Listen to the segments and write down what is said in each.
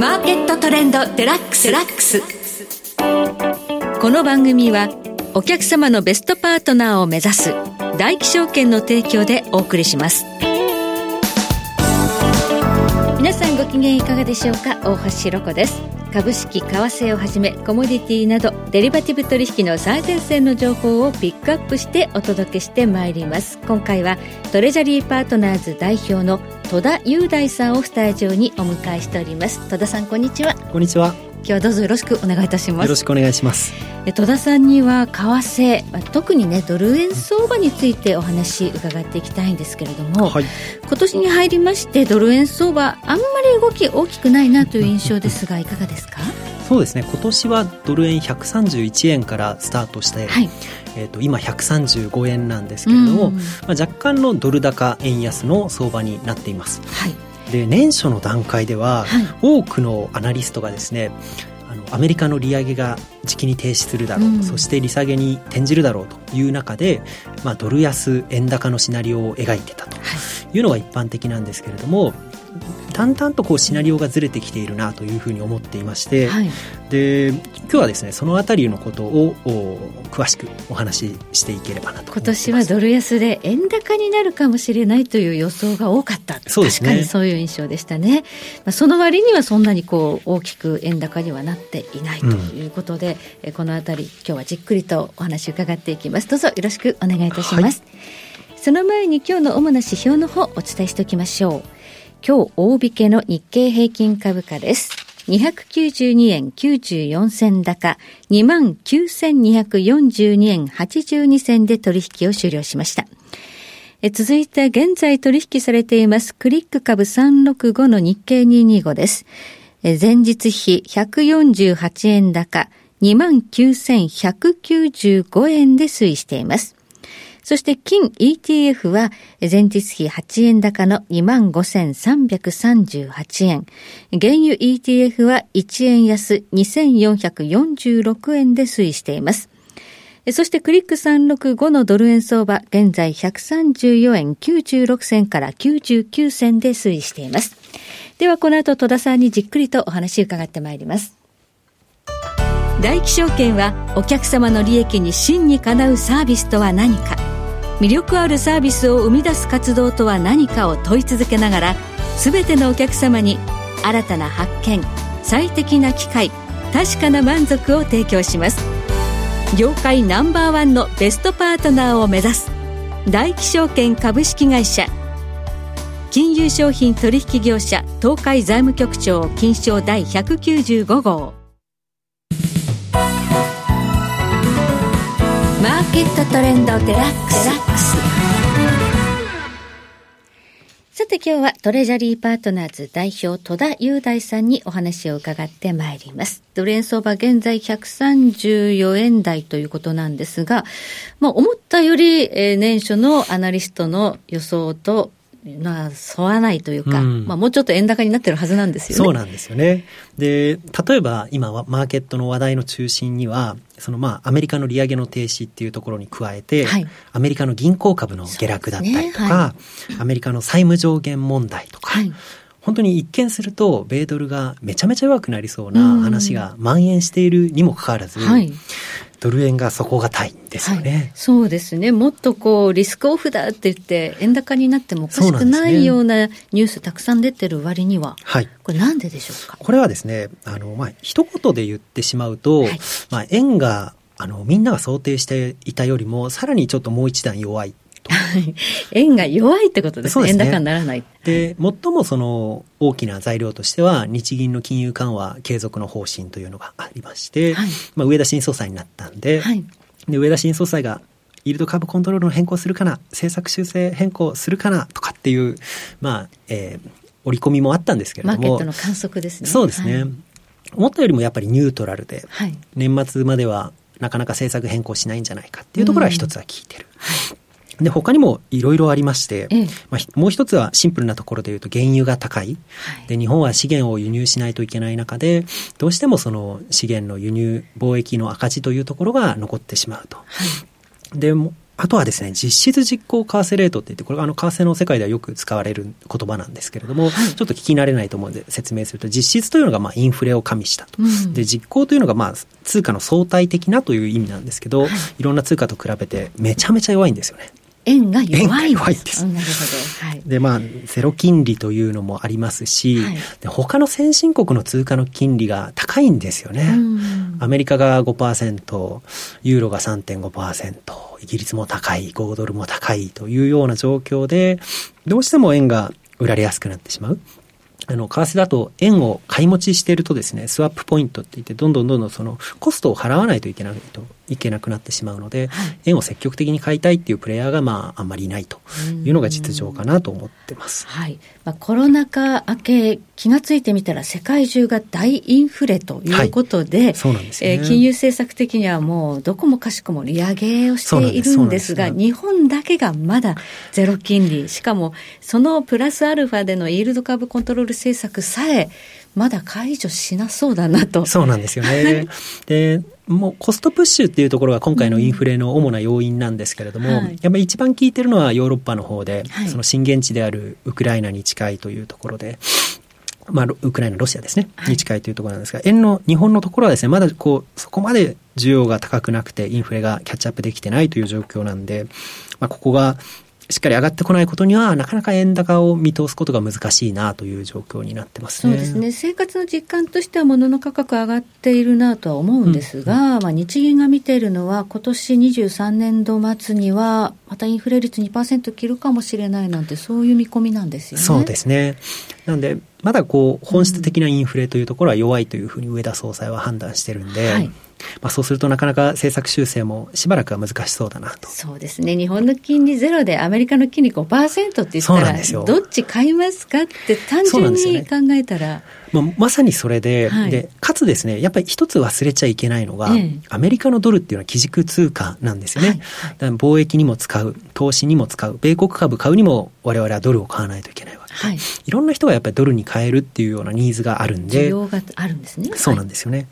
マーケットトレンドデラックス。ラックスこの番組はお客様のベストパートナーを目指す大気証券の提供でお送りします。皆さんご機嫌いかがでしょうか？大橋ロコです。株式為替をはじめコモディティなどデリバティブ取引の最前線の情報をピックアップしてお届けしてまいります。今回はトレジャリーパートナーズ代表の戸田雄大さんをスタジオにお迎えしております。戸田さんこんにちは。こんにちは。今日はどうぞよろしくお願いいたします。よろしくお願いします。戸田さんには為替特にねドル円相場についてお話伺っていきたいんですけれども、はい、今年に入りましてドル円相場あんまり動き大きくないなという印象ですがいかがですか？そうですね。今年はドル円131円からスタートして、はい、えーと、今135円なんですけれども、うん、まあ、若干のドル高円安の相場になっています。はいで年初の段階では、はい、多くのアナリストがですねあのアメリカの利上げが時期に停止するだろう、うん、そして利下げに転じるだろうという中で、まあ、ドル安円高のシナリオを描いてたというのが一般的なんですけれども、だんだんとこうシナリオがずれてきているなというふうに思っていまして、はい、で今日はですねそのあたりのことを詳しくお話ししていければなと今年はドル安で円高になるかもしれないという予想が多かった。そうです、ね、確かにそういう印象でしたね、まあ、その割にはそんなにこう大きく円高にはなっていないということで、うん、このあたり今日はじっくりとお話伺っていきます。どうぞよろしくお願いいたします、はい、その前に今日の主な指標の方お伝えしておきましょう今日大引けの日経平均株価です。292円94銭高、29,242円82銭で取引を終了しました。続いて現在取引されていますクリック株365の日経225です。前日比148円高、29,195円で推移しています。そして金 ETF は前日比8円高の25,338円。原油 ETF は1円安2,446円で推移しています。そしてクリック365のドル円相場、現在134円96銭から99銭で推移しています。ではこの後戸田さんにじっくりとお話伺ってまいります。大気証券はお客様の利益に真にかなうサービスとは何か魅力あるサービスを生み出す活動とは何かを問い続けながら全てのお客様に新たな発見最適な機会確かな満足を提供します。業界ナンバーワンのベストパートナーを目指す大気証券株式会社金融商品取引業者東海財務局長金賞第195号。マーケットトレンドデラックスさて今日はトレジャリーパートナーズ代表戸田雄大さんにお話を伺ってまいります。ドル円相場現在134円台ということなんですが、まあ思ったより、えー、年初のアナリストの予想とまあ、沿わないというか、うん、まあ、もうちょっと円高になってるはずなんですよね。そうなんですよね。で、例えば今はマーケットの話題の中心には、そのまあ、アメリカの利上げの停止っていうところに加えて、はい、アメリカの銀行株の下落だったりとか、ね。はい、アメリカの債務上限問題とか、はい本当に一見すると米ドルがめちゃめちゃ弱くなりそうな話が蔓延しているにもかかわらず、はい、ドル円が底堅いんですよね、はい、そうですね。もっとこう、リスクオフだって言って、円高になってもおかしくないようなニュースたくさん出てる割には、はい、これなんででしょうか？これはですね、あの、まあ、一言で言ってしまうと、はい、まあ、円があの、みんなが想定していたよりも、さらにちょっともう一段弱い円が弱いってことですね。すね円高にならない。で、最もその大きな材料としては、日銀の金融緩和継続の方針というのがありまして、はい、まあ、上田新総裁になったんで、はい、で上田新総裁がイールド株コントロールの変更するかな、政策修正変更するかなとかっていう、まあ、えー、織り込みもあったんですけれども。マーケットの観測ですね。そうですね。はい、思ったよりもやっぱりニュートラルで、年末まではなかなか政策変更しないんじゃないかっていうところは一つは聞いてる。うんで、他にもいろいろありまして、ええ、まあ、もう一つはシンプルなところで言うと原油が高い、はい、で、日本は資源を輸入しないといけない中で、どうしてもその資源の輸入、貿易の赤字というところが残ってしまうと。はい、で、あとはですね、実質実行為替レートって言って、これはあの為替の世界ではよく使われる言葉なんですけれども、はい、ちょっと聞き慣れないと思うので説明すると、実質というのがまあインフレを加味したと。うん、で、実行というのがまあ通貨の相対的なという意味なんですけど、はい、いろんな通貨と比べてめちゃめちゃ弱いんですよね。円が弱いんです。なるほど。はい。で、まあ、ゼロ金利というのもありますし、はい、で他の先進国の通貨の金利が高いんですよね。アメリカが5%、ユーロが3.5%、イギリスも高い、5ドルも高いというような状況で、どうしても円が売られやすくなってしまう。あの、為替だと円を買い持ちしているとですね、スワップポイントって言って、どんどんどんどんそのコストを払わないといけないといけなくなってしまうので、はい、円を積極的に買いたいっていうプレイヤーがまああんまりいないというのが実情かなと思ってます。はい。まあ、コロナ禍明け気がついてみたら世界中が大インフレということで、はい、そうなんですね、えー、金融政策的にはもうどこもかしこも利上げをしているんですが、日本だけがまだゼロ金利、しかもそのプラスアルファでのイールド株コントロール政策さえまだ解除しなそうだなと。そうなんですよね。で、もうコストプッシュっていうところが今回のインフレの主な要因なんですけれども、うんはい、やっぱり一番効いてるのはヨーロッパの方で、はい、その震源地であるウクライナに近いというところで、まあ、ウクライナ、ロシアですね、に近いというところなんですが、円の、日本のところはですね、まだこう、そこまで需要が高くなくて、インフレがキャッチアップできてないという状況なんで、まあ、ここがしっかり上がってこないことには、なかなか円高を見通すことが難しいなという状況になってますね。そうですね。生活の実感としては物の価格上がっているなとは思うんですが、うんうん、まあ日銀が見ているのは、今年23年度末には、またインフレ率2%切るかもしれないなんて、そういう見込みなんですよね。そうですね。なんで、まだこう、本質的なインフレというところは弱いというふうに上田総裁は判断してるんで、はいまあ、そうするとなかなか政策修正もしばらくは難しそうだなと。そうですね。日本の金利ゼロでアメリカの金利5%って言ったら、どっち買いますかって単純に考えたら。まあ、まさにそれではい、で、かつですね、やっぱり一つ忘れちゃいけないのが、ええ、アメリカのドルっていうのは基軸通貨なんですよね。はいはい、貿易にも使う、投資にも使う、米国株買うにも我々はドルを買わないといけないはい、いろんな人がやっぱりドルに変えるっていうようなニーズがあるんで。需要があるんですね。そうなんですよね。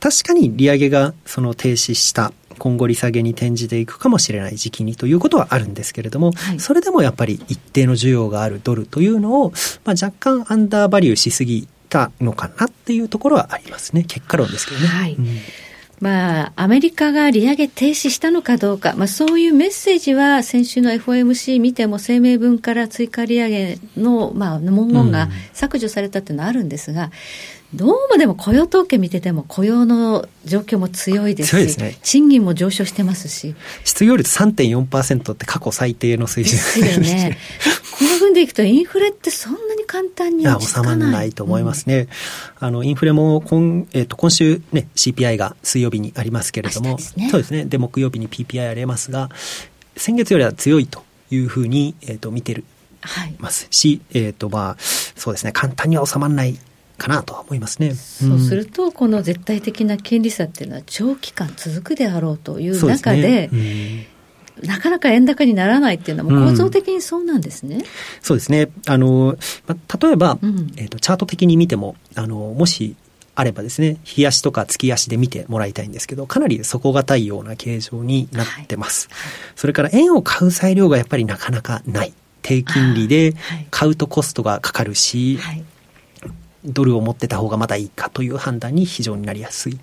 確かに利上げがその停止した今後利下げに転じていくかもしれない時期にということはあるんですけれども、はい、それでもやっぱり一定の需要があるドルというのを、まあ、若干アンダーバリューしすぎたのかなっていうところはありますね。結果論ですけどね。はい。うんまあ、アメリカが利上げ停止したのかどうか、まあ、そういうメッセージは先週の FOMC 見ても声明文から追加利上げの、まあ、文言が削除されたっていうのはあるんですが、どうもでも雇用統計見てても雇用の状況も強いですし、ね、賃金も上昇してますし。失業率3.4%って過去最低の水準ですよね。この分でいくとインフレってそん簡単に落ち着かない。収まらないと思いますね。うん、あの、インフレも今、えっ、ー、と、今週ね、CPI が水曜日にありますけれども、ね、そうですね。で、木曜日に PPI ありますが、先月よりは強いというふうに、えっ、ー、と、見てる。はい、ますし、えっ、ー、と、まあ、そうですね、簡単には収まらないかなと思いますね。そうすると、この絶対的な権利差っていうのは長期間続くであろうという中で、なかなか円高にならないっていうのは、構造的にそうなんですね。うん、そうですね。あの、ま、例えば、うん、えっ、ー、と、チャート的に見ても、あの、もし、あればですね、日足とか月足で見てもらいたいんですけど、かなり底堅いような形状になってます。はい、それから円を買う裁量がやっぱりなかなかない。低金利で買うとコストがかかるし、はいドルを持ってた方がまだいいかという判断に非常になりやすい。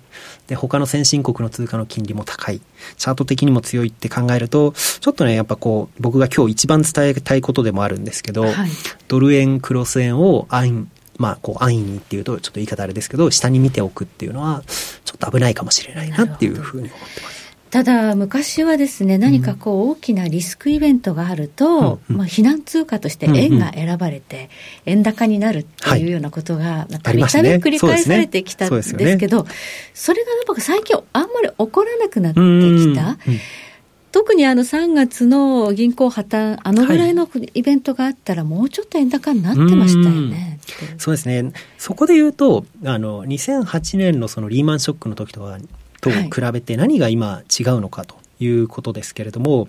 で、他の先進国の通貨の金利も高い。チャート的にも強いって考えると、ちょっとね、やっぱこう、僕が今日一番伝えたいことでもあるんですけど、はい、ドル円、クロス円を安まあ、こう、安易にっていうと、ちょっと言い方あれですけど、下に見ておくっていうのは、ちょっと危ないかもしれないなっていうふうに思ってます。ただ、昔はですね、何かこう、大きなリスクイベントがあると、うん、まあ、避難通貨として円が選ばれて、円高になるっていうようなことが、たびたび繰り返されてきたんですけど、それがなんか最近あんまり起こらなくなってきた。特にあの3月の銀行破綻、あのぐらいのイベントがあったら、もうちょっと円高になってましたよね。そうですね。そこで言うと、あの、2008年のそのリーマンショックの時とかと比べて何が今違うのかということですけれども、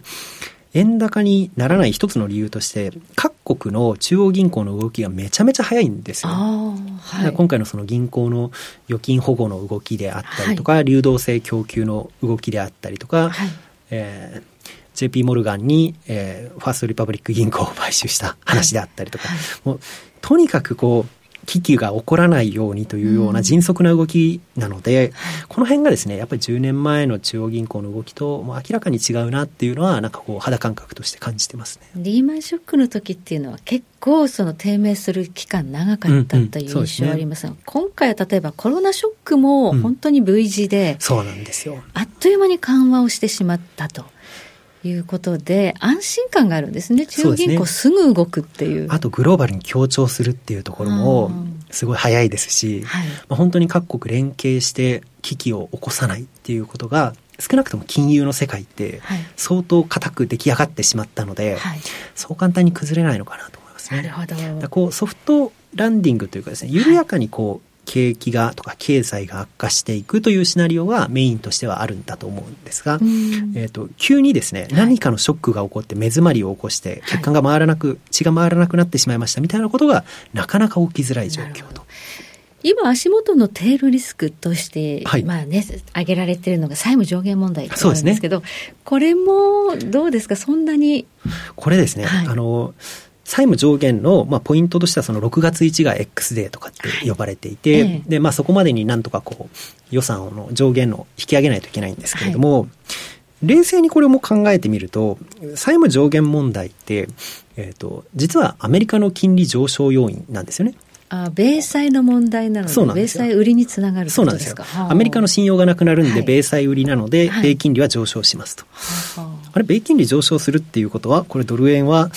円高にならない一つの理由として、各国の中央銀行の動きがめちゃめちゃ早いんですよ。はい、今回のその銀行の預金保護の動きであったりとか、はい、流動性供給の動きであったりとか、はい、えー JP モルガンに、えー、ファーストリパブリック銀行を買収した話であったりとか、はい、もうとにかくこう危機が起こらないようにというような迅速な動きなので、うん、この辺がですねやっぱり10年前の中央銀行の動きともう明らかに違うなっていうのはなんかこう肌感覚として感じてますね。リーマンショックの時っていうのは結構その低迷する期間長かったという印象ありますが、うんうんすね、今回は例えばコロナショックも本当に V 字で、うん、そうなんですよ。あっという間に緩和をしてしまったと。いうことで、安心感があるんですね。中央銀行すぐ動くっていう。うね、あとグローバルに協調するっていうところも、すごい早いですし、はい、まあ、本当に各国連携して危機を起こさないっていうことが、少なくとも金融の世界って相当固く出来上がってしまったので、はい、そう簡単に崩れないのかなと思いますね。なるほど。こうソフトランディングというかですね、緩やかにこう、景気がとか経済が悪化していくというシナリオがメインとしてはあるんだと思うんですが、えーと、急にですね何かのショックが起こって目詰まりを起こして血管が回らなく、血が回らなくなってしまいましたみたいなことがなかなか起きづらい状況と。今足元のテールリスクとして、はい、まあね、挙げられているのが債務上限問題なんですけど、ね、これもどうですか、そんなに。これですね、はい、あの、債務上限の、まあ、ポイントとしてはその6月1が X デーとかって呼ばれていて、はい、で、まあ、そこまでになんとかこう予算の上限の引き上げないといけないんですけれども、はい、冷静にこれも考えてみると債務上限問題って、えーと、実はアメリカの金利上昇要因なんですよね。あ米債の問題なので、そうなんです米債売りにつながるそうなんですよ。アメリカの信用がなくなるんで、米債売りなので、米金利は上昇しますと。あれ、米金利上昇するっていうことは、これドル円は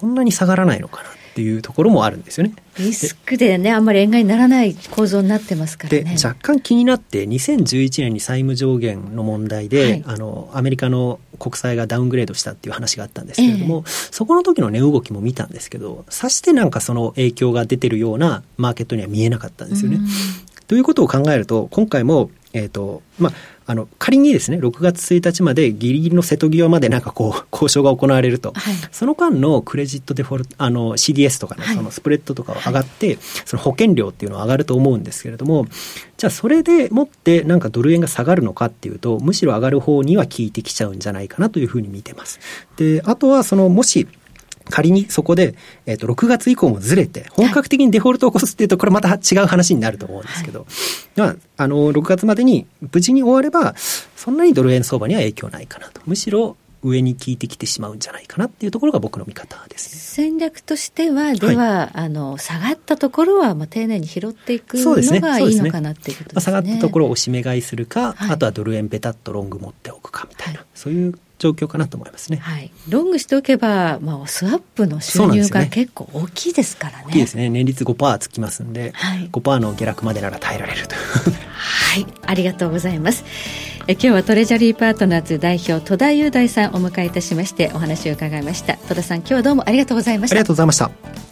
そんなに下がらないのかなっていうところもあるんですよね。リスクでね、あんまり円買いにならない構造になってますからね。で、若干気になって、2011年に債務上限の問題で、はい、あの、アメリカの国債がダウングレードしたっていう話があったんですけれども、えー、そこの時の値動きも見たんですけど、さしてなんかその影響が出てるようなマーケットには見えなかったんですよね。ということを考えると、今回も、えっ、ー、と、まあ、あの、仮にですね、6月1日までギリギリの瀬戸際までなんかこう、交渉が行われると、はい、その間のクレジットデフォルト、あの、CDS とかのそのスプレッドとかは上がって、はい、その保険料っていうのは上がると思うんですけれども、じゃあそれでもってなんかドル円が下がるのかっていうと、むしろ上がる方には効いてきちゃうんじゃないかなというふうに見てます。で、あとはその、もし、仮にそこで、えっ、ー、と、6月以降もずれて、本格的にデフォルトを起こすっていうと、これまた違う話になると思うんですけど、はい、あの、6月までに無事に終われば、そんなにドル円相場には影響ないかなと。むしろ、上に効いてきてしまうんじゃないかなっていうところが僕の見方ですね。戦略としては、では、はい、あの、下がったところは、まあ、丁寧に拾っていくのがいいのかなっていうことですね。すねまあ、下がったところを押し目買いするか、はい、あとはドル円ベタっとロング持っておくかみたいな、そういう状況かなと思いますね。はい。ロングしておけば、まあ、スワップの収入が結構大きいですからね。大きいですね。年率5%つきますんで、はい、5%の下落までなら耐えられると。はい。ありがとうございます。え今日はトレジャリーパートナーズ代表戸田雄大さんお迎えいたしましてお話を伺いました戸田さん今日はどうもありがとうございましたありがとうございました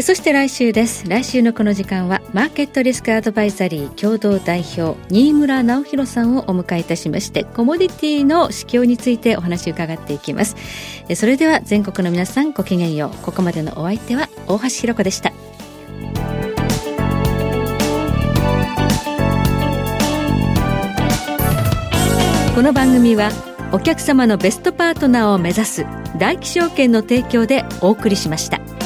そして来週です。来週のこの時間はマーケットリスクアドバイザリー共同代表新村直弘さんをお迎えいたしましてコモディティの市況についてお話を伺っていきます。それでは全国の皆さんごきげんよう。ここまでのお相手は大橋ひろ子でした。この番組はお客様のベストパートナーを目指す大気証券の提供でお送りしました。